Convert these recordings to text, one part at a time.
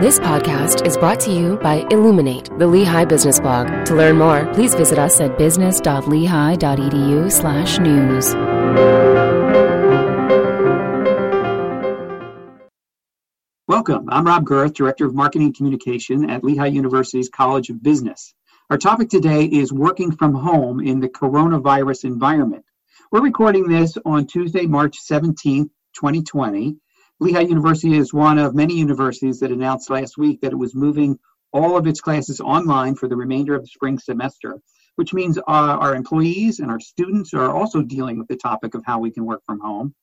This podcast is brought to you by Illuminate, the Lehigh Business Blog. To learn more, please visit us at business.lehigh.edu slash news. Welcome. I'm Rob Girth, Director of Marketing Communication at Lehigh University's College of Business. Our topic today is working from home in the coronavirus environment. We're recording this on Tuesday, March 17th, 2020. Lehigh University is one of many universities that announced last week that it was moving all of its classes online for the remainder of the spring semester, which means uh, our employees and our students are also dealing with the topic of how we can work from home.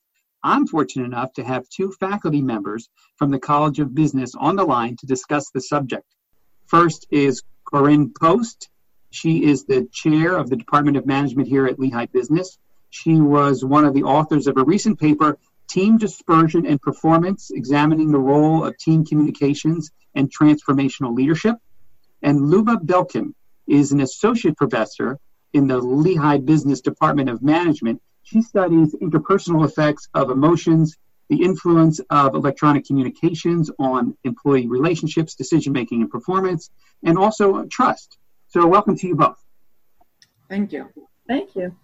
I'm fortunate enough to have two faculty members from the College of Business on the line to discuss the subject. First is Corinne Post. She is the chair of the Department of Management here at Lehigh Business. She was one of the authors of a recent paper Team Dispersion and Performance, examining the role of team communications and transformational leadership. And Luba Belkin is an associate professor in the Lehigh Business Department of Management. She studies interpersonal effects of emotions, the influence of electronic communications on employee relationships, decision making, and performance, and also trust. So, welcome to you both. Thank you. Thank you.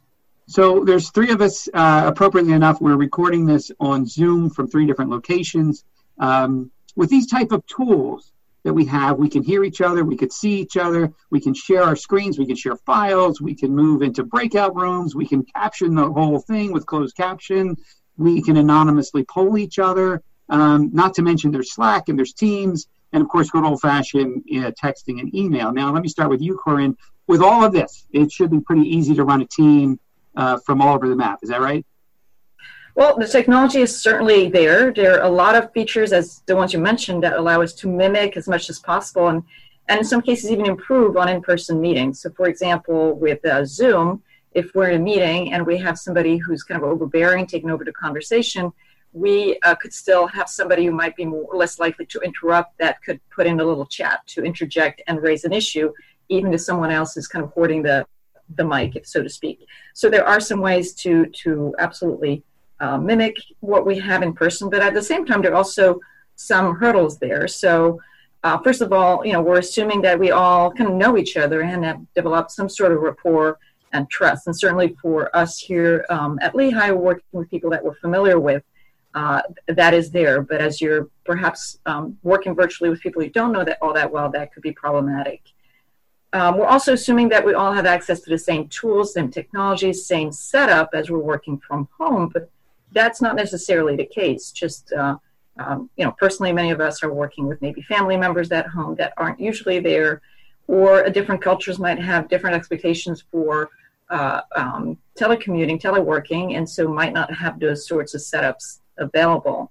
So there's three of us. Uh, appropriately enough, we're recording this on Zoom from three different locations. Um, with these type of tools that we have, we can hear each other, we can see each other, we can share our screens, we can share files, we can move into breakout rooms, we can caption the whole thing with closed caption, we can anonymously poll each other. Um, not to mention there's Slack and there's Teams, and of course good old-fashioned uh, texting and email. Now let me start with you, Corinne. With all of this, it should be pretty easy to run a team uh, from all over the map. Is that right? Well, the technology is certainly there. There are a lot of features, as the ones you mentioned, that allow us to mimic as much as possible and, and in some cases even improve on in person meetings. So, for example, with uh, Zoom, if we're in a meeting and we have somebody who's kind of overbearing taking over the conversation, we uh, could still have somebody who might be more, less likely to interrupt that could put in a little chat to interject and raise an issue, even if someone else is kind of hoarding the the mic, so to speak. So there are some ways to to absolutely uh, mimic what we have in person, but at the same time, there are also some hurdles there. So uh, first of all, you know, we're assuming that we all kind of know each other and have developed some sort of rapport and trust. And certainly for us here um, at Lehigh, working with people that we're familiar with, uh, that is there. But as you're perhaps um, working virtually with people you don't know that all that well, that could be problematic. Um, we're also assuming that we all have access to the same tools, same technologies, same setup as we're working from home, but that's not necessarily the case. Just, uh, um, you know, personally, many of us are working with maybe family members at home that aren't usually there, or different cultures might have different expectations for uh, um, telecommuting, teleworking, and so might not have those sorts of setups available.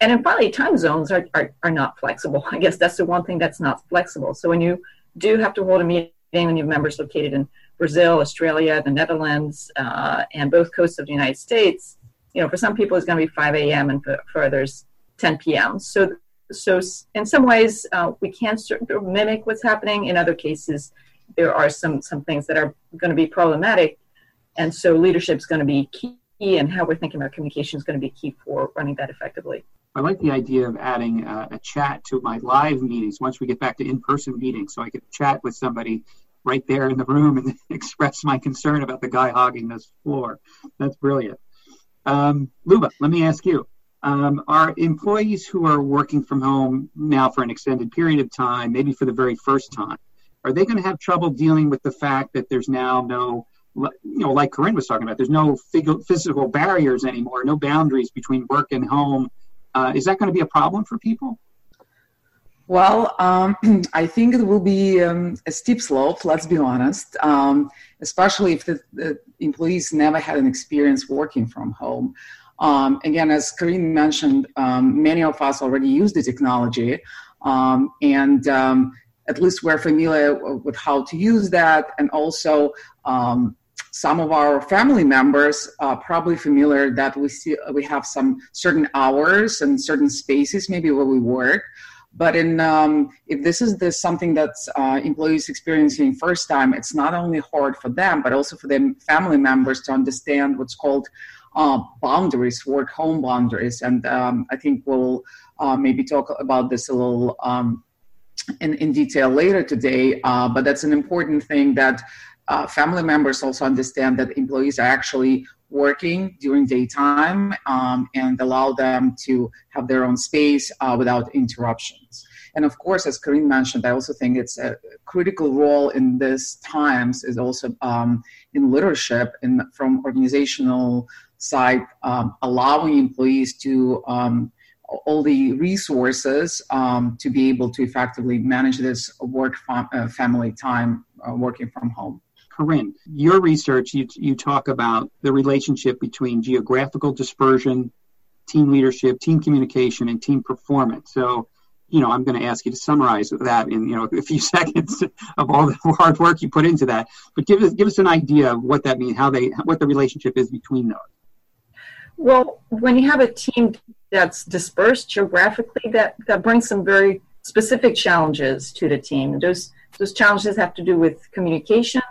And then finally, time zones are, are, are not flexible. I guess that's the one thing that's not flexible. So when you do have to hold a meeting and you have members located in Brazil, Australia, the Netherlands, uh, and both coasts of the United States, you know, for some people it's going to be 5 a.m. and for, for others 10 p.m. So, so in some ways uh, we can sort of mimic what's happening. In other cases, there are some some things that are going to be problematic, and so leadership is going to be key, and how we're thinking about communication is going to be key for running that effectively. I like the idea of adding uh, a chat to my live meetings once we get back to in-person meetings, so I could chat with somebody right there in the room and express my concern about the guy hogging this floor. That's brilliant. Um, Luba, let me ask you: um, Are employees who are working from home now for an extended period of time, maybe for the very first time, are they going to have trouble dealing with the fact that there's now no you know, like Corinne was talking about, there's no physical barriers anymore, no boundaries between work and home uh, is that going to be a problem for people? Well, um, I think it will be um, a steep slope, let's be honest, um, especially if the, the, employees never had an experience working from home. Um, again, as Corinne mentioned, um, many of us already use the technology, um, and at least we're familiar with how to use that, and also some of our family members are probably familiar that we see we have some certain hours and certain spaces maybe where we work. But in um, if this is this something that's uh, employees experiencing first time it's not only hard for them but also for their family members to understand what's called uh, boundaries work home boundaries. And um, i think we'll uh, maybe talk about this a little um, in, in detail later today, uh, but that's an important thing that uh, family members also understand that employees are actually working during daytime um, and allow them to have their own space uh, without interruptions. And of course, as Corinne mentioned, I also think it's a critical role in these times is also um, in leadership and from organizational side, um, allowing employees to um, all the resources um, to be able to effectively manage this work fam- uh, family time uh, working from home. Corinne, your research, you, you talk about the relationship between geographical dispersion, team leadership, team communication, and team performance. So, you know, I'm going to ask you to summarize that in, you know, a few seconds of all the hard work you put into that. But give us, give us an idea of what that means, how they, what the relationship is between those. Well, when you have a team that's dispersed geographically, that, that brings some very specific challenges to the team. Those, those challenges have to do with communication,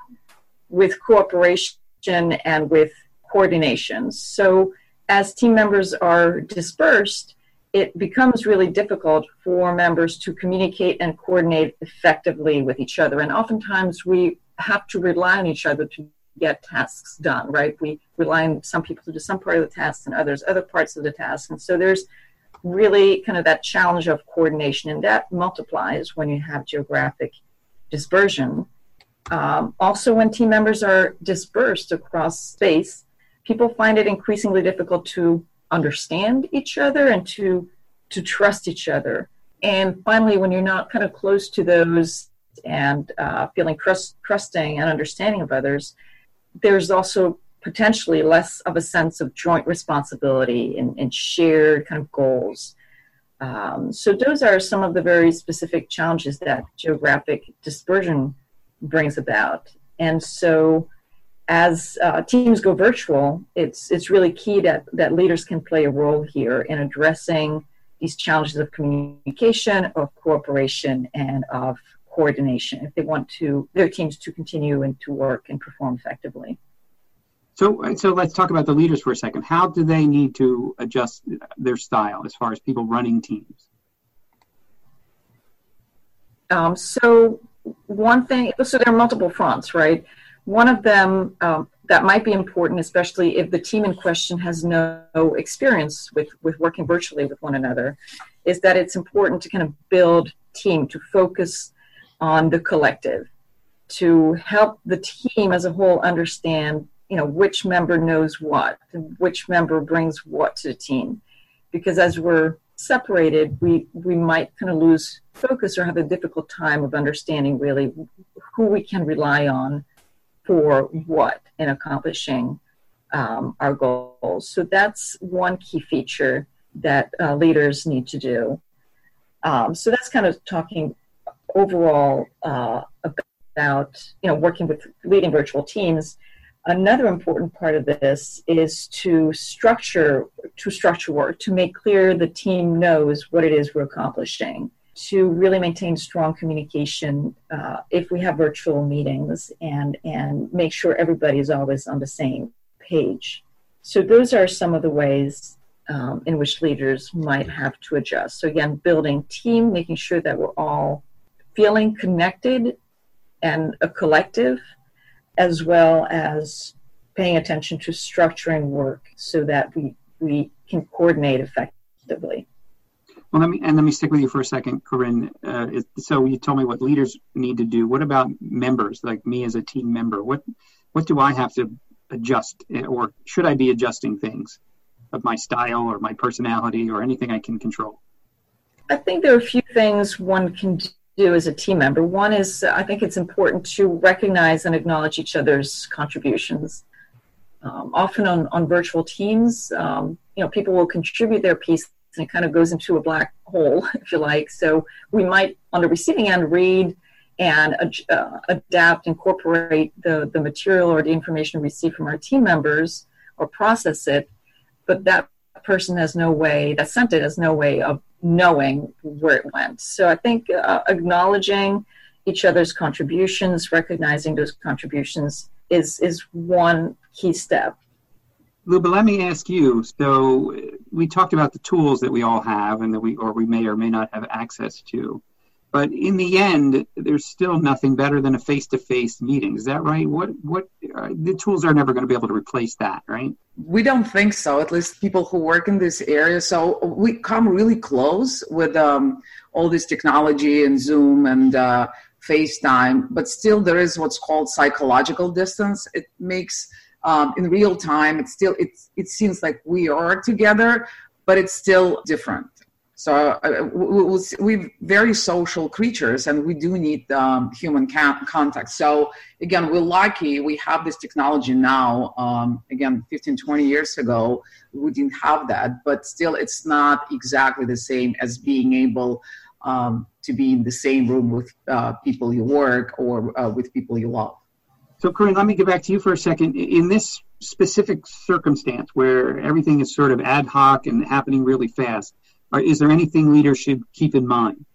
with cooperation and with coordination. So, as team members are dispersed, it becomes really difficult for members to communicate and coordinate effectively with each other. And oftentimes, we have to rely on each other to get tasks done, right? We rely on some people to do some part of the task and others other parts of the task. And so, there's really kind of that challenge of coordination, and that multiplies when you have geographic dispersion. Um, also, when team members are dispersed across space, people find it increasingly difficult to understand each other and to to trust each other. And finally, when you're not kind of close to those and uh, feeling trust, trusting and understanding of others, there's also potentially less of a sense of joint responsibility and, and shared kind of goals. Um, so those are some of the very specific challenges that geographic dispersion brings about. And so, as uh, teams go virtual, it's it's really key that that leaders can play a role here in addressing these challenges of communication, of cooperation, and of coordination if they want to their teams to continue and to work and perform effectively. So, so let's talk about the leaders for a second. How do they need to adjust their style as far as people running teams? Um, so one thing, so there are multiple fronts, right? One of them um, that might be important, especially if the team in question has no experience with, with working virtually with one another, is that it's important to kind of build team, to focus on the collective, to help the team as a whole understand, you know, which member knows what, which member brings what to the team. Because as we're separated, we, we might kind of lose focus or have a difficult time of understanding really who we can rely on for what in accomplishing um, our goals. So that's one key feature that uh, leaders need to do. Um, so that's kind of talking overall uh, about you know working with leading virtual teams Another important part of this is to structure to structure work to make clear the team knows what it is we're accomplishing. To really maintain strong communication uh, if we have virtual meetings and and make sure everybody is always on the same page. So those are some of the ways um, in which leaders might have to adjust. So again, building team, making sure that we're all feeling connected and a collective as well as paying attention to structuring work so that we, we can coordinate effectively. Well, let me and let me stick with you for a second, Corinne. Uh, so you told me what leaders need to do. What about members, like me as a team member? What what do I have to adjust, or should I be adjusting things of my style or my personality or anything I can control? I think there are a few things one can do as a team member. One is I think it's important to recognize and acknowledge each other's contributions. Um, often on, on virtual teams, um, you know, people will contribute their piece and it kind of goes into a black hole, if you like. So we might, on the receiving end, read and uh, adapt, incorporate the, the material or the information we receive from our team members or process it, but that person has no way, that sent it has no way of knowing where it went. So I think uh, acknowledging each other's contributions, recognizing those contributions is is one key step. Luba, let me ask you. So we talked about the tools that we all have and that we or we may or may not have access to. But in the end, there's still nothing better than a face-to-face meeting. Is that right? What what uh, the tools are never going to be able to replace that, right? We don't think so. At least people who work in this area. So we come really close with um, all this technology and Zoom and uh, FaceTime, but still there is what's called psychological distance. It makes um, in real time. It still it it seems like we are together, but it's still different. So uh, we, are very social creatures, and we do need um, human contact. So again, we're lucky we have this technology now. Um, again, 15, 20 years ago, we didn't have that, but still, it's not exactly the same as being able um, to be in the same room with uh, people you work or uh, with people you love. So, Corinne, let me get back to you for a second. In this specific circumstance where everything is sort of ad hoc and happening really fast, is there anything leaders should keep in mind?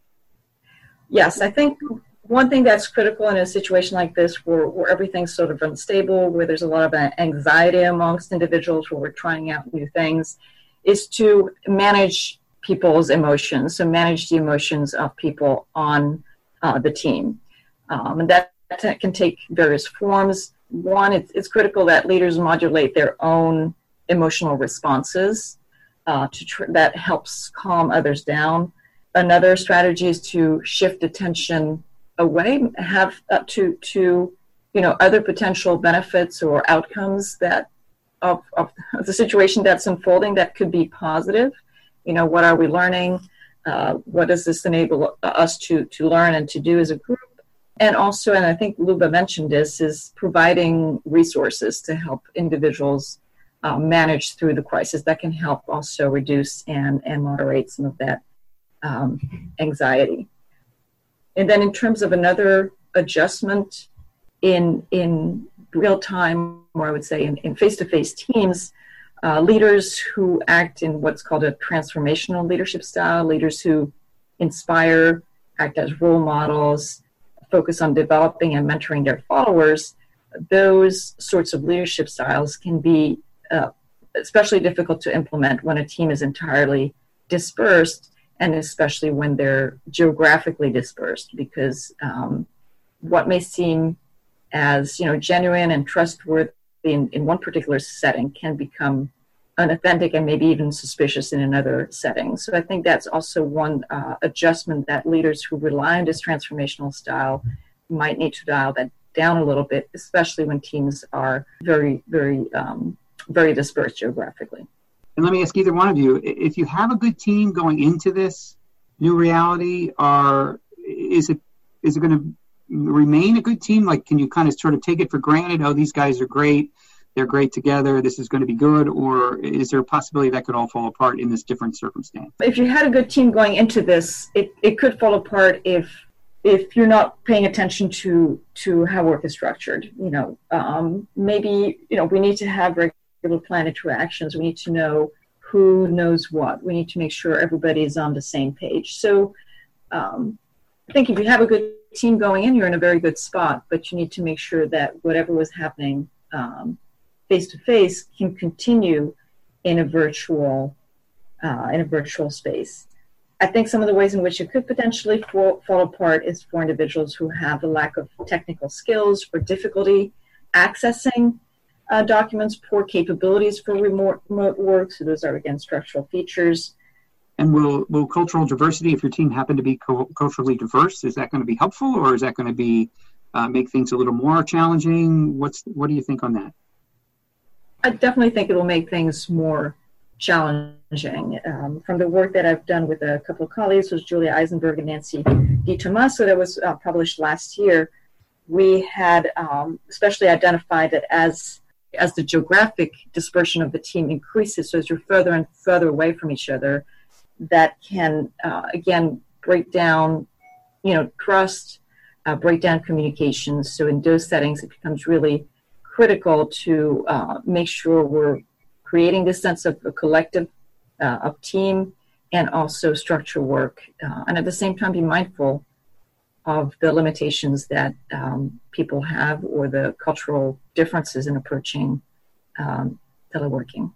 Yes, I think one thing that's critical in a situation like this where, where everything's sort of unstable, where there's a lot of anxiety amongst individuals, where we're trying out new things, is to manage people's emotions. So manage the emotions of people on uh, the team. Um, and that, that, can take various forms. One, it's, it's critical that leaders modulate their own emotional responses uh, to tr- that helps calm others down. Another strategy is to shift attention away, have uh, to to you know other potential benefits or outcomes that of, of the situation that's unfolding that could be positive. You know, what are we learning? Uh, what does this enable us to to learn and to do as a group? And also, and I think Luba mentioned this, is providing resources to help individuals uh, manage through the crisis that can help also reduce and, and moderate some of that um, anxiety. And then in terms of another adjustment in, in real time, or I would say in, in face-to-face teams, uh, leaders who act in what's called a transformational leadership style, leaders who inspire, act as role models, focus on developing and mentoring their followers, those sorts of leadership styles can be uh, especially difficult to implement when a team is entirely dispersed and especially when they're geographically dispersed because um, what may seem as you know genuine and trustworthy in, in one particular setting can become unauthentic and maybe even suspicious in another setting. So i think that's also one uh, adjustment that leaders who rely on this transformational style might need to dial that down a little bit especially when teams are very very um, very dispersed geographically. And let me ask either one of you: if you have a good team going into this new reality, are is it is it going to remain a good team? Like, can you kind of sort of take it for granted? Oh, these guys are great; they're great together. This is going to be good, or is there a possibility that could all fall apart in this different circumstance? If you had a good team going into this, it, it could fall apart if if you're not paying attention to to how work is structured. You know, um, maybe you know we need to have regular plan interactions. We need to know who knows what. We need to make sure everybody is on the same page. So um, I think if you have a good team going in, you're in a very good spot, but you need to make sure that whatever was happening face to face can continue in a virtual uh, in a virtual space. I think some of the ways in which it could potentially fall, fall apart is for individuals who have a lack of technical skills or difficulty accessing uh, documents, poor capabilities for remote, remote work. So those are again structural features. And will will cultural diversity, if your team happen to be co- culturally diverse, is that going to be helpful, or is that going to be uh, make things a little more challenging? What's what do you think on that? I definitely think it will make things more challenging. Um, from the work that I've done with a couple of colleagues, was Julia Eisenberg and Nancy DiTomaso, that was uh, published last year. We had um, especially identified that as as the geographic dispersion of the team increases, so as you're further and further away from each other, that can uh, again break down, you know, trust, uh, break down communications. So in those settings, it becomes really critical to uh, make sure we're creating this sense of a collective, uh, of team, and also structure work, uh, and at the same time be mindful of the limitations that um, people have or the cultural differences in approaching um, teleworking.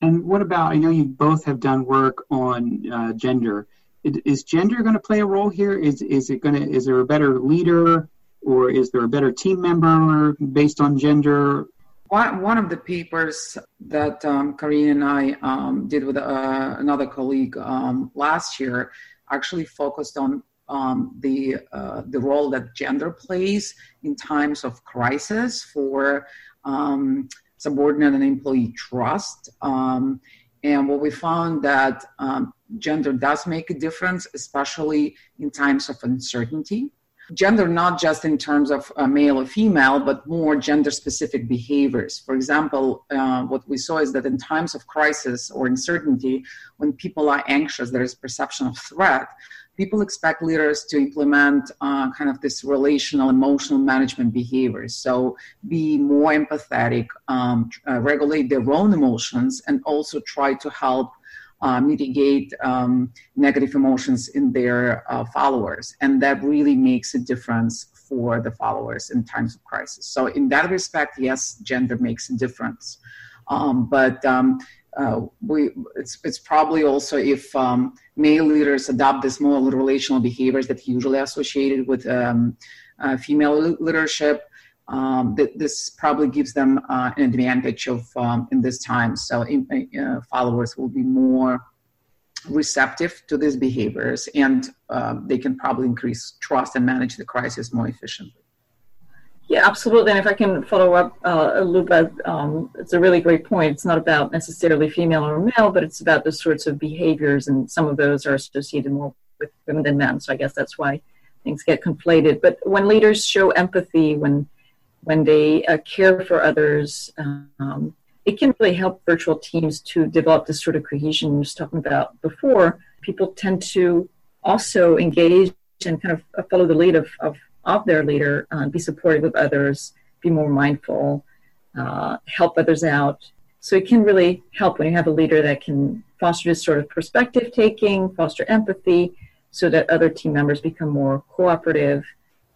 And what about? I know you both have done work on uh, gender. Is gender going to play a role here? Is is it going to? Is there a better leader, or is there a better team member based on gender? One, one of the papers that um, Corinne and I um, did with uh, another colleague um, last year actually focused on um, the uh, the role that gender plays in times of crisis for um, subordinate and employee trust. Um, and what we found that um, gender does make a difference, especially in times of uncertainty. Gender, not just in terms of uh, male or female, but more gender specific behaviors. For example, uh, what we saw is that in times of crisis or uncertainty, when people are anxious, there is perception of threat people expect leaders to implement uh, kind of this relational emotional management behaviors so be more empathetic um, uh, regulate their own emotions and also try to help uh, mitigate um, negative emotions in their uh, followers. And that really makes a difference for the followers in times of crisis. So in that respect yes gender makes a difference. Um, but um, uh, we it's it's probably also if um, male leaders adopt this more relational behaviors that usually associated with um, uh, female leadership. Um, that this probably gives them uh, an advantage of um, in this time. So in, uh, followers will be more receptive to these behaviors, and uh, they can probably increase trust and manage the crisis more efficiently. Yeah, absolutely. And if I can follow up, uh, Luba, um, it's a really great point. It's not about necessarily female or male, but it's about the sorts of behaviors, and some of those are associated more with women than men. So I guess that's why things get conflated. But when leaders show empathy, when when they uh, care for others, um, it can really help virtual teams to develop this sort of cohesion you were talking about before. People tend to also engage and kind of follow the lead of, of of their leader, uh, be supportive of others, be more mindful, uh, help others out. So it can really help when you have a leader that can foster this sort of perspective taking, foster empathy, so that other team members become more cooperative,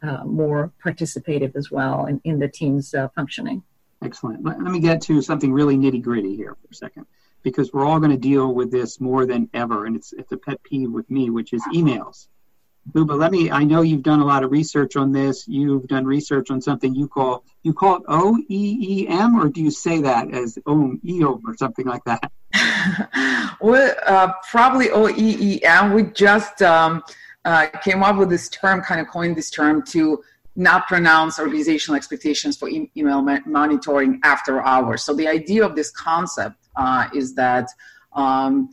uh, more participative as well in, in the team's uh, functioning. Excellent. Let, let me get to something really nitty gritty here for a second, because we're all going to deal with this more than ever, and it's it's a pet peeve with me, which is emails. Luba, let me. I know you've done a lot of research on this. You've done research on something you call you call it O E E M, or do you say that as OM EOM or something like that? well, uh, probably O E E M. We just um, uh, came up with this term, kind of coined this term to not pronounce organizational expectations for e- email ma- monitoring after hours. So the idea of this concept uh, is that. Um,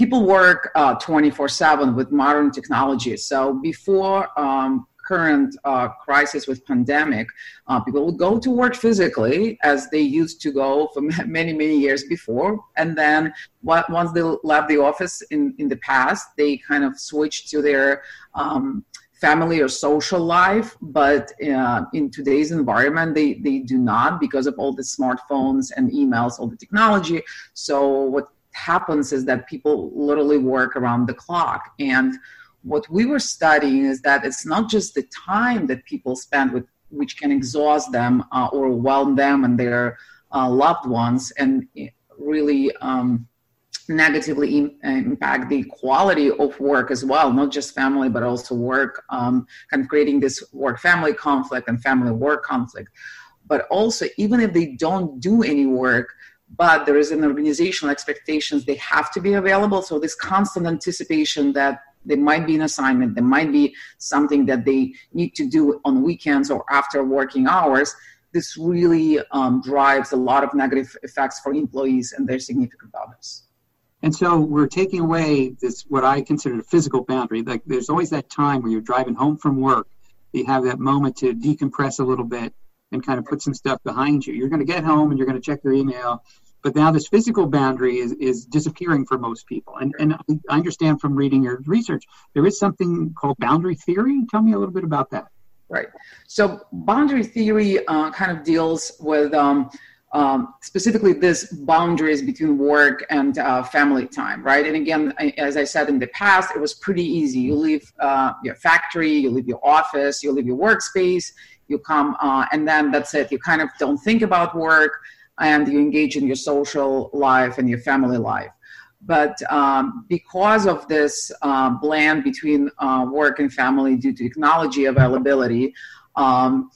people work uh, 24 7 with modern technology. So before um, current uh, crisis with pandemic uh, people would go to work physically as they used to go for many many years before. And then once they left the office in, in the past they kind of switched to their um, family or social life. But uh, in today's environment they, they do not because of all the smartphones and emails all the technology. So what happens is that people literally work around the clock. And what we were studying is that it's not just the time that people spend with, which can exhaust them uh, or overwhelm them and their uh, loved ones, and really um, negatively in, impact the quality of work as well, not just family, but also work, um, kind of creating this work family conflict and family work conflict. But also, even if they don't do any work, but there is an organizational expectations they have to be available. So this constant anticipation that there might be an assignment there might be something that they need to do on weekends or after working hours this really um, drives a lot of negative effects for employees and their significant others. And so we're taking away this what i consider a physical boundary. Like there's always that time where you're driving home from work you have that moment to decompress a little bit and kind of put some stuff behind you. You're going to get home and you're going to check your email, but now this physical boundary is, is disappearing for most people. And, and I understand from reading your research, there is something called boundary theory. Tell me a little bit about that. Right. So boundary theory uh, kind of deals with um, um, specifically this boundaries between work and uh, family time, right? And again, as I said in the past, it was pretty easy. You leave uh, your factory, you leave your office, you leave your workspace, you come, uh, and then that's it. You kind of don't think about work. and you engage in your social life and your family life. But um, because of this uh, blend between uh, work and family due to technology availability, um,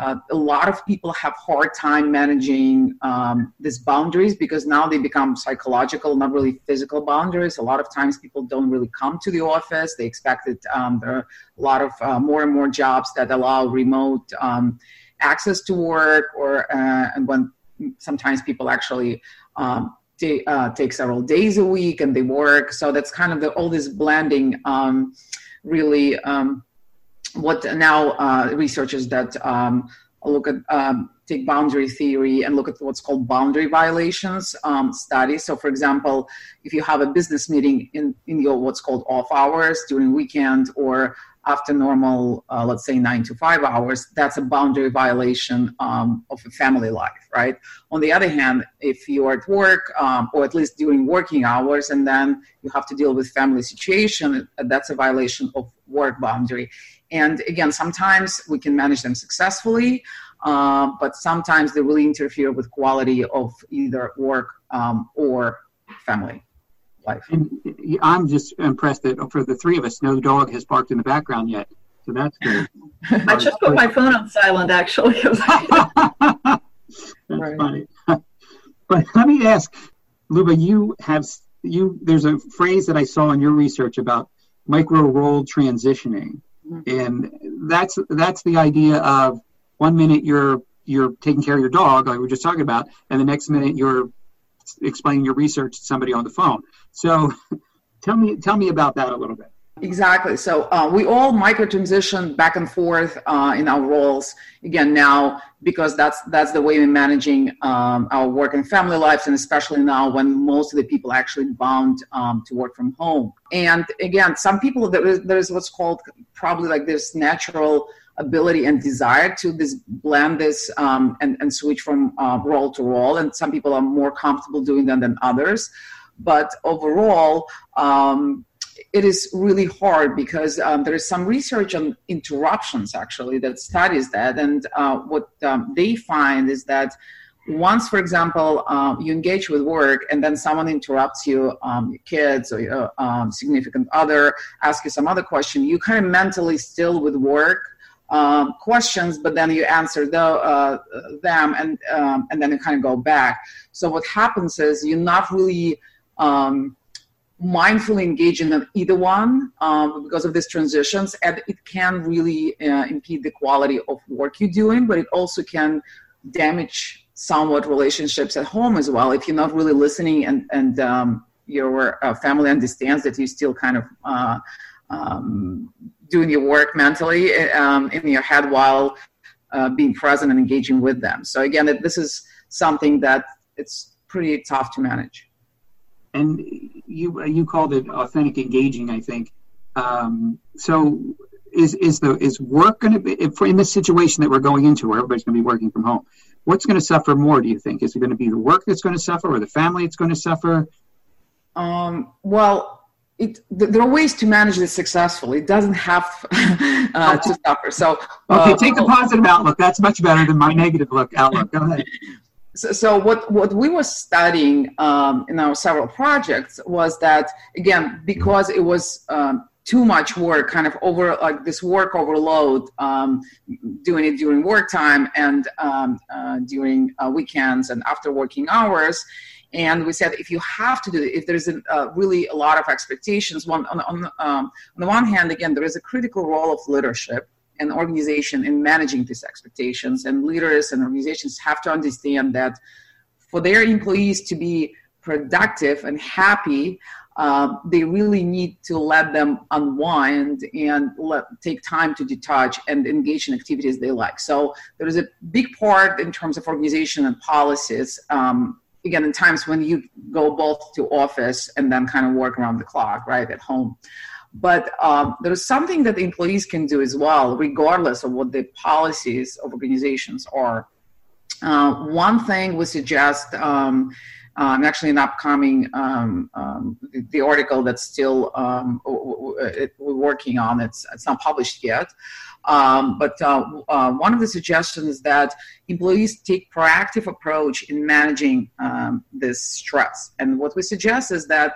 uh, a lot of people have hard time managing um, these boundaries because now they become psychological not really physical boundaries. A lot of times people don't really come to the office. They expect that um, there are a lot of uh, more and more jobs that allow remote um, access to work or uh, and when sometimes people actually um, t- uh, take several days a week and they work. So that's kind of the all this blending um, really um, what now uh, researchers that um, look at um, take boundary theory and look at what's called boundary violations um, studies. So, for example, if you have a business meeting in in your what's called off hours during weekend or after normal, uh, let's say nine to five hours, that's a boundary violation um, of a family life, right? On the other hand, if you're at work um, or at least during working hours and then you have to deal with family situation, that's a violation of work boundary. And again, sometimes we can manage them successfully, uh, but sometimes they really interfere with quality of either work um, or family life. And I'm just impressed that for the three of us, no dog has barked in the background yet. So that's good. I just put my phone on silent, actually. that's right. funny. but let me ask, Luba, you have you. There's a phrase that I saw in your research about micro role transitioning Mm-hmm. and that's that's the idea of one minute you're you're taking care of your dog like we are just talking about and the next minute you're explaining your research to somebody on the phone. So tell me tell me about that a little bit Exactly. So uh, we all micro transition back and forth uh, in our roles again now because that's that's the way we're managing um, our work and family lives, and especially now when most of the people actually bound um, to work from home. And again, some people there is, there is what's called probably like this natural ability and desire to this blend this um, and, and switch from uh, role to role, and some people are more comfortable doing that than others. But overall, um, it is really hard because um, there is some research on interruptions actually that studies that. And uh, what um, they find is that once for example um, you engage with work and then someone interrupts you um, your kids or your um, significant other ask you some other question you kind of mentally still with work um, questions but then you answer the, uh, them and and then you kind of go back. So what happens is you're not really um, mindfully engage in either one um, because of these transitions and it can really uh, impede the quality of work you're doing but it also can damage somewhat relationships at home as well. If you're not really listening and, and um, your uh, family understands that you're still kind of uh, um, doing your work mentally um, in your head while uh, being present and engaging with them. So again this is something that it's pretty tough to manage and you you called it authentic engaging, I think. Um, so is is the is work going to be if in this situation that we're going into where everybody's going to be working from home? What's going to suffer more? Do you think is it going to be the work that's going to suffer, or the family that's going to suffer? Um, well. It, there are ways to manage this successfully. It doesn't have uh, to suffer. So, okay, uh, take the positive outlook. That's much better than my negative look outlook. Go ahead. So, so, what, what we were studying um, in our several projects was that again because it was um, too much work kind of over like this work overload um, doing it during work time and um, uh, during uh, weekends and after working hours. And we said if you have to do it if there's a, uh, really a lot of expectations one on, on, um, on the one hand again there is a critical role of leadership an organization in managing these expectations. And leaders and organizations have to understand that for their employees to be productive and happy, uh, they really need to let them unwind and let, take time to detach and engage in activities they like. So there is a big part in terms of organization and policies. Um, again, in times when you go both to office and then kind of work around the clock, right, at home. But um, there's something that employees can do as well, regardless of what the policies of organizations are. Uh, one thing we suggest um, um, actually an upcoming um, um, the, the, article that's still um, we're working on. It's it's not published yet, but uh, uh, one of the suggestions is that employees take proactive approach in managing this stress. And what we suggest is that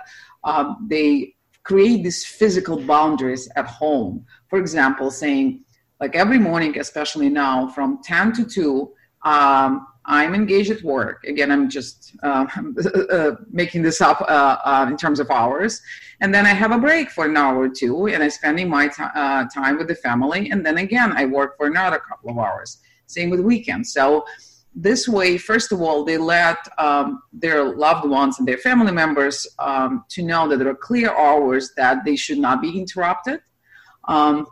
they create these physical boundaries at home. For example, saying like every morning, especially now, from 10 to 2. Um, I'm engaged at work. Again, I'm just uh, uh, making this up uh, uh, in terms of hours. And then I have a break for an hour or two, and I'm spending my t- uh, time with the family. And then again, I work for another couple of hours. Same with weekends. So this way, first of all, they let um, their loved ones and their family members um, to know that there are clear hours that they should not be interrupted. Um,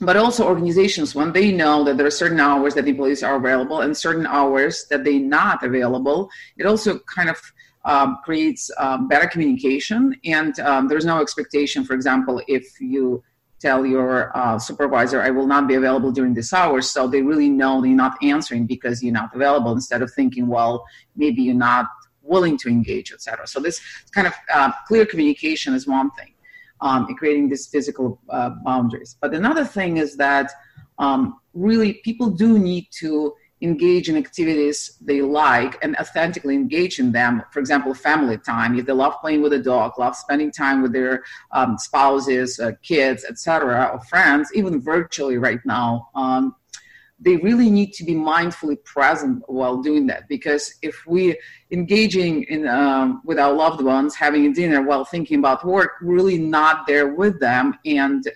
but also organizations when they know that there are certain hours that employees are available and certain hours that they're not available it also kind of um, creates um, better communication and um, there's no expectation for example if you tell your uh, supervisor i will not be available during this hour so they really know you're not answering because you're not available instead of thinking well maybe you're not willing to engage etc so this kind of uh, clear communication is one thing um, and creating these physical uh, boundaries. But another thing is that um, really people do need to engage in activities they like and authentically engage in them. For example, family time. If they love playing with a dog, love spending time with their um, spouses, uh, kids, etc., or friends, even virtually right now. Um, they really need to be mindfully present while doing that because if we engaging in um, with our loved ones having a dinner while thinking about work really not there with them and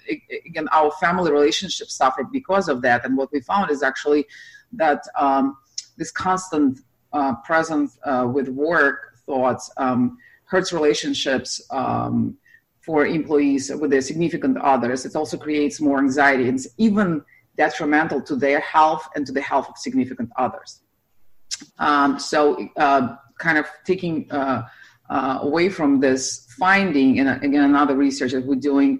again our family relationships suffer because of that and what we found is actually that um, this constant uh, presence uh, with work thoughts um, hurts relationships um, for employees with their significant others it also creates more anxiety and it's even detrimental to their health and to the health of significant others. Um, so, uh, kind of taking uh, uh, away from this finding, and again, another research that we're doing,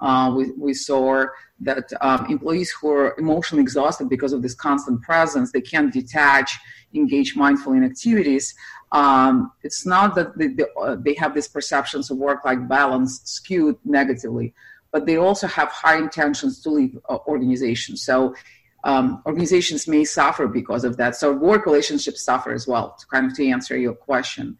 uh, we, we saw that um, employees who are emotionally exhausted because of this constant presence, they can't detach, engage mindfully in activities. Um, it's not that they, they, uh, they have these perceptions of work-life balance skewed negatively, but they also have high intentions to leave uh, organizations. So um, organizations may suffer because of that. So work relationships suffer as well. To kind of to answer your question.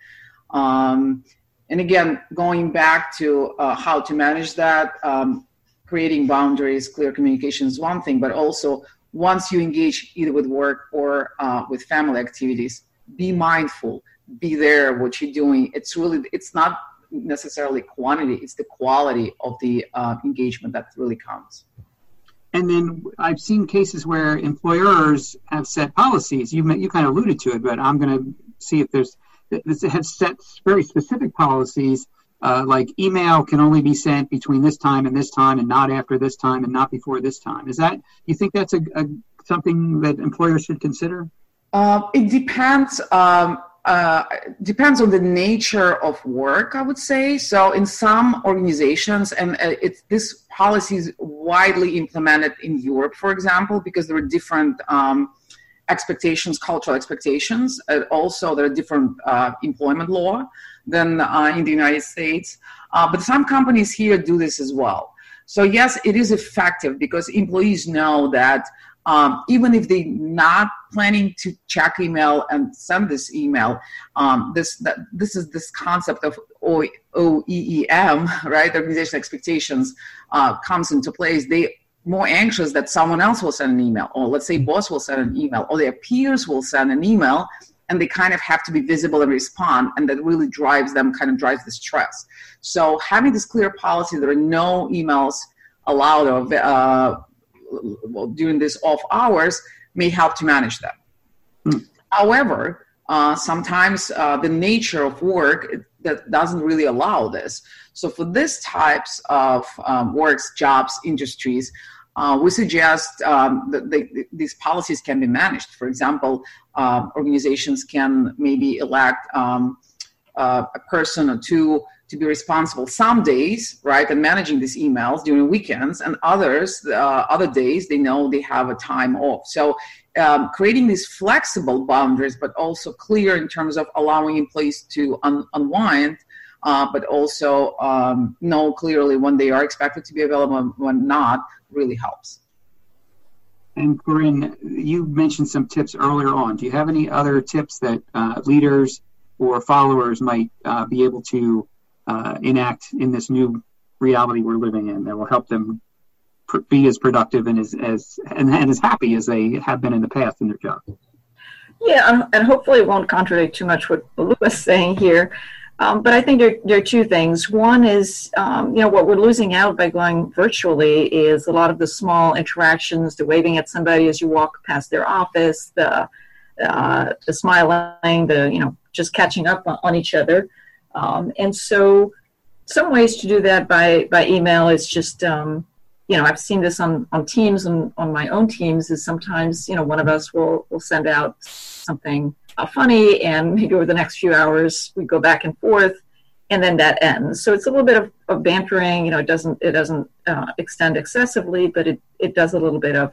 Um, and again, going back to uh, how to manage that, um, creating boundaries, clear communication is one thing, but also once you engage either with work or uh, with family activities, be mindful, be there, what you're doing. It's really, it's not necessarily quantity, it's the quality of the uh, engagement that really counts. And then I've seen cases where employers have set policies. You you kind of alluded to it, but I'm going to see if there's have set very specific policies. Uh, like email can only be sent between this time and this time, and not after this time, and not before this time. Is that you think that's a, a something that employers should consider? Uh, it depends. Um, uh, depends on the nature of work, I would say. So, in some organizations, and uh, it's this policy is widely implemented in Europe, for example, because there are different um, expectations, cultural expectations. Also, there are different uh, employment law than uh, in the United States. Uh, but some companies here do this as well. So, yes, it is effective because employees know that um, even if they're not planning to check email and send this email, um, this that, this is this concept of OEEM, right? Organization expectations uh, comes into place. They more anxious that someone else will send an email, or let's say boss will send an email, or their peers will send an email, and they kind of have to be visible and respond, and that really drives them, kind of drives the stress. So having this clear policy, there are no emails allowed or uh, during these off hours may help to manage that. Mm. However, uh, sometimes uh, the nature of work that doesn't really allow this. So for these types of um, works, jobs, industries, uh, we suggest um, that they, these policies can be managed. For example, uh, organizations can maybe elect um, uh, a person or two to be responsible some days, right, and managing these emails during weekends, and others, uh, other days, they know they have a time off. So um, creating these flexible boundaries, but also clear in terms of allowing employees to un- unwind, uh, but also um, know clearly when they are expected to be available and when not, really helps. And Corinne, you mentioned some tips earlier on. Do you have any other tips that uh, leaders or followers might uh, be able to uh, enact in this new reality we're living in that will help them pr- be as productive and as, as and, and, as happy as they have been in the past in their job. Yeah, and hopefully it won't contradict too much what Lou was saying here. Um, but I think there, there, are two things. One is, um, you know, what we're losing out by going virtually is a lot of the small interactions, the waving at somebody as you walk past their office, the, uh, the smiling, the, you know, just catching up on, on each other. Um, and so, some ways to do that by by email is just um, you know I've seen this on on teams and on my own teams is sometimes you know one of us will will send out something funny and maybe over the next few hours we go back and forth and then that ends. So it's a little bit of, of bantering you know it doesn't it doesn't uh, extend excessively but it it does a little bit of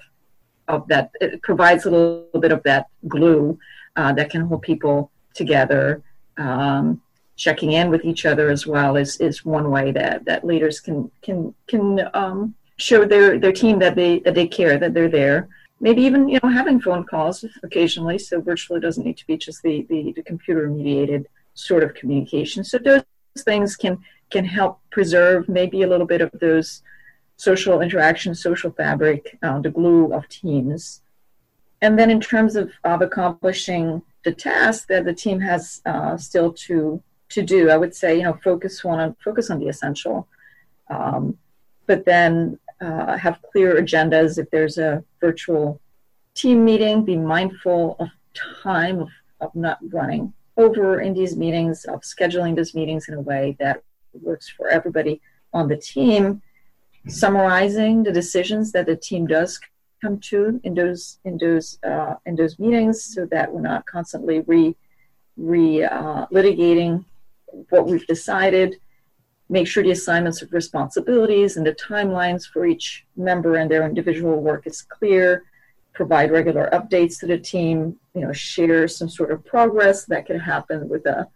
of that it provides a little bit of that glue uh, that can hold people together. Um, checking in with each other as well is, is one way that, that leaders can can can um, show their, their team that they that they care that they're there maybe even you know having phone calls occasionally so virtually doesn't need to be just the, the, the computer mediated sort of communication so those things can can help preserve maybe a little bit of those social interaction social fabric uh, the glue of teams and then in terms of, of accomplishing the task that the team has uh, still to to do. I would say, you know, focus on focus on the essential, um, but then uh, have clear agendas. If there's a virtual team meeting, be mindful of time of, of not running over in these meetings, of scheduling these meetings in a way that works for everybody on the team. Summarizing the decisions that the team does come to in those in those uh, in those meetings, so that we're not constantly re re uh, litigating what we've decided, make sure the assignments of responsibilities and the timelines for each member and their individual work is clear, provide regular updates to the team, you know, share some sort of progress that can happen with a,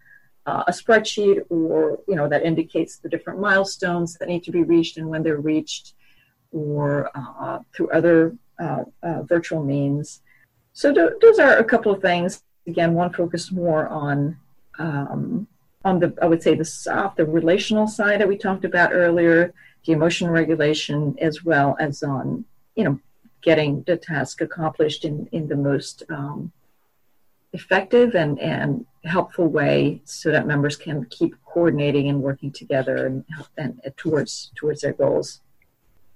uh, a spreadsheet or, you know, that indicates the different milestones that need to be reached and when they're reached or uh, through other uh, uh virtual means. So th- those are a couple of things. Again, one focused more on um, on the, I would say, the soft, the relational side that we talked about earlier, the emotion regulation, as well as on, you know, getting the task accomplished in, in the most um, effective and, and helpful way so that members can keep coordinating and working together and, and towards towards their goals.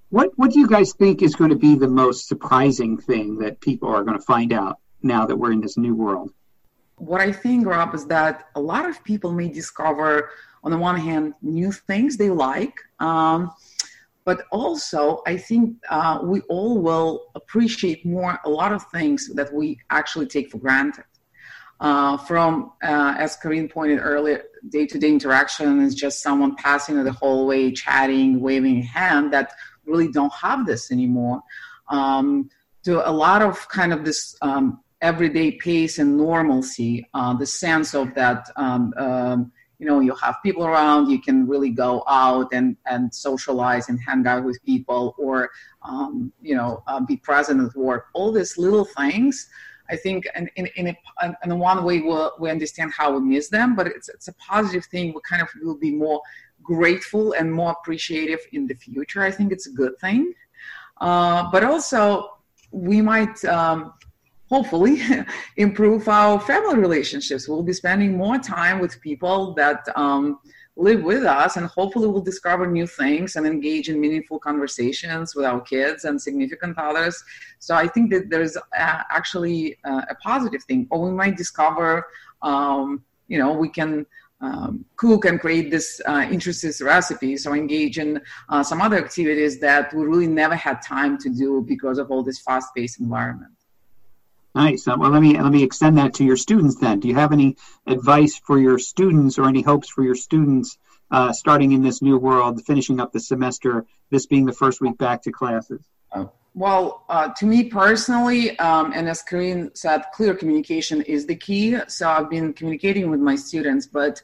What what do you guys think is going to be the most surprising thing that people are going to find out now that we're in this new world? What I think, Rob, is that a lot of people may discover, on the one hand, new things they like. Um, but also, I think uh, we all will appreciate more a lot of things that we actually take for granted. Uh, from, uh, as Corinne pointed earlier, day to day interaction is just someone passing in the hallway, chatting, waving a hand that really don't have this anymore. Um, to a lot of kind of this um, everyday pace and normalcy, uh, the sense of that, um, um, you know, you have people around, you can really go out and, and socialize and hang out with people or, um, you know, uh, be present at work. All these little things, I think, in, in, in, a, in one way, we'll, we understand how we miss them, but it's, it's a positive thing. We kind of will be more grateful and more appreciative in the future. I think it's a good thing. Uh, but also, we might um, hopefully improve our family relationships. We'll be spending more time with people that um, live with us, and hopefully, we'll discover new things and engage in meaningful conversations with our kids and significant others. So, I think that there's uh, actually uh, a positive thing, or we might discover, um, you know, we can. Um, cook and create this uh, interesting recipes or engage in uh, some other activities that we really never had time to do because of all this fast-paced environment. Nice. Uh, well, let me let me extend that to your students. Then, do you have any advice for your students or any hopes for your students uh, starting in this new world, finishing up the semester, this being the first week back to classes? Uh, well, uh, to me personally, um, and as Corinne said, clear communication is the key. So I've been communicating with my students, but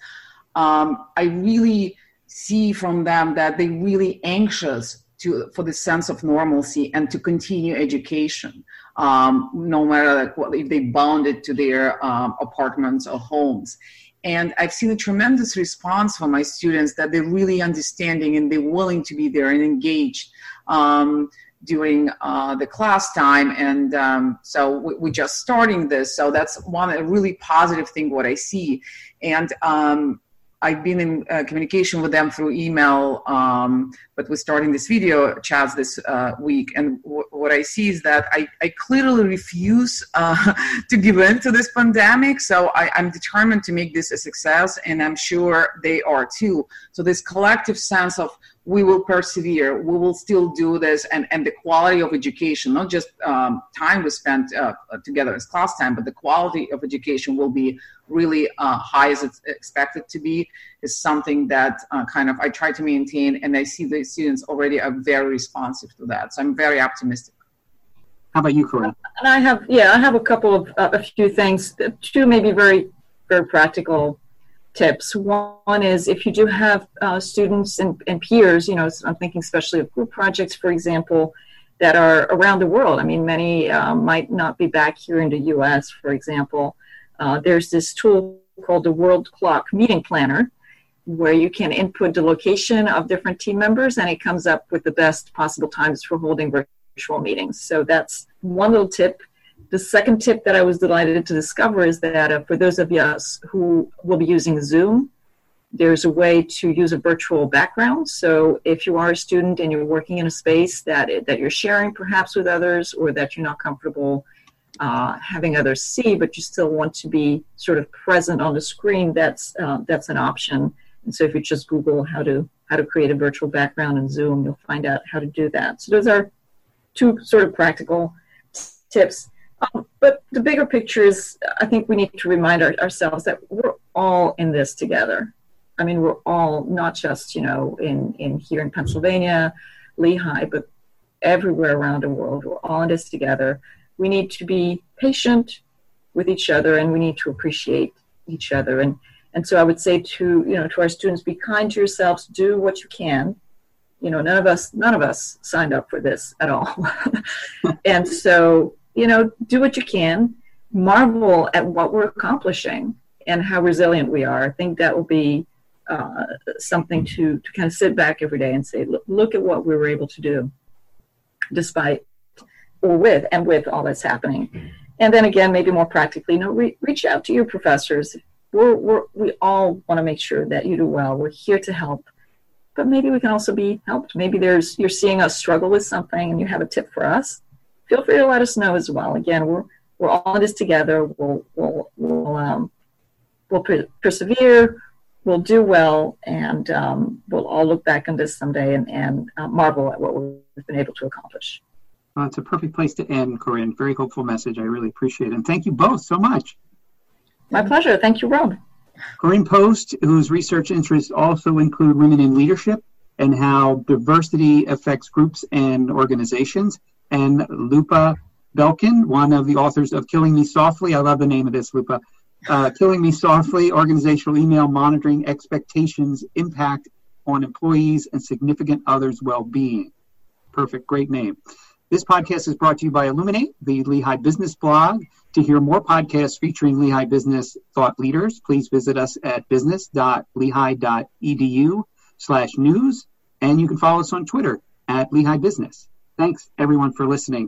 um, I really see from them that they're really anxious to for the sense of normalcy and to continue education, um, no matter like if they bound it to their um, apartments or homes. And I've seen a tremendous response from my students that they're really understanding and they're willing to be there and engaged um, during uh, the class time. And um, so we, are just starting this. So that's one a really positive thing what I see. And um, I've been in uh, communication with them through email, um, but we're starting this video chats this uh, week. And w- what I see is that I, I clearly refuse uh, to give in to this pandemic. So I, I'm determined to make this a success, and I'm sure they are too. So this collective sense of we will persevere. We will still do this and, and the quality of education not just um, time we spent uh, together as class time but the quality of education will be really uh, high as it's expected to be is something that uh, kind of i try to maintain and i see the students already are very responsive to that. So i'm very optimistic. How about you corinne? And i have yeah i have a couple of uh, a few things. Two maybe very very practical tips. One is if you do have uh, students and, and peers, you know, I'm thinking especially of group projects, for example, that are around the world. I mean, many uh, might not be back here in the US, for example. Uh, there's this tool called the World Clock Meeting Planner where you can input the location of different team members and it comes up with the best possible times for holding virtual meetings. So that's one little tip the second tip that I was delighted to discover is that uh, for those of us who will be using Zoom, there's a way to use a virtual background. So if you are a student and you're working in a space that that you're sharing perhaps with others, or that you're not comfortable uh, having others see, but you still want to be sort of present on the screen, that's uh, that's an option. And so if you just Google how to how to create a virtual background in Zoom, you'll find out how to do that. So those are two sort of practical tips. Um, but the bigger picture is, I think we need to remind our, ourselves that we're all in this together. I mean, we're all not just you know in in here in Pennsylvania, Lehigh, but everywhere around the world. We're all in this together. We need to be patient with each other, and we need to appreciate each other. And and so I would say to you know to our students, be kind to yourselves. Do what you can. You know, none of us none of us signed up for this at all, and so you know, do what you can, marvel at what we're accomplishing and how resilient we are. I think that will be uh, something to, to kind of sit back every day and say, look, look at what we were able to do despite or with and with all that's happening. And then again, maybe more practically, you know, re- reach out to your professors. We're, we're, we all want to make sure that you do well. We're here to help, but maybe we can also be helped. Maybe there's you're seeing us struggle with something and you have a tip for us feel free to let us know as well. Again, we're we're all in this together. We'll we'll we'll um, we'll per- persevere. We'll do well, and um, we'll all look back on this someday and, and uh, marvel at what we've been able to accomplish. Well, it's a perfect place to end, Corinne. Very hopeful message. I really appreciate it. And thank you both so much. My pleasure. Thank you, Rob. Corinne Post, whose research interests also include women in leadership and how diversity affects groups and organizations, and Liuba Belkin, one of the authors of Killing Me Softly. I love the name of this, Liuba. Uh, Killing Me Softly, Organizational Email Monitoring Expectations Impact on Employees and Significant Others' Well-Being. Perfect, great name. This podcast is brought to you by Illuminate, the Lehigh Business blog. To hear more podcasts featuring Lehigh business thought leaders, please visit us at business.lehigh.edu slash news, and you can follow us on Twitter at Lehigh Business. Thanks, everyone, for listening.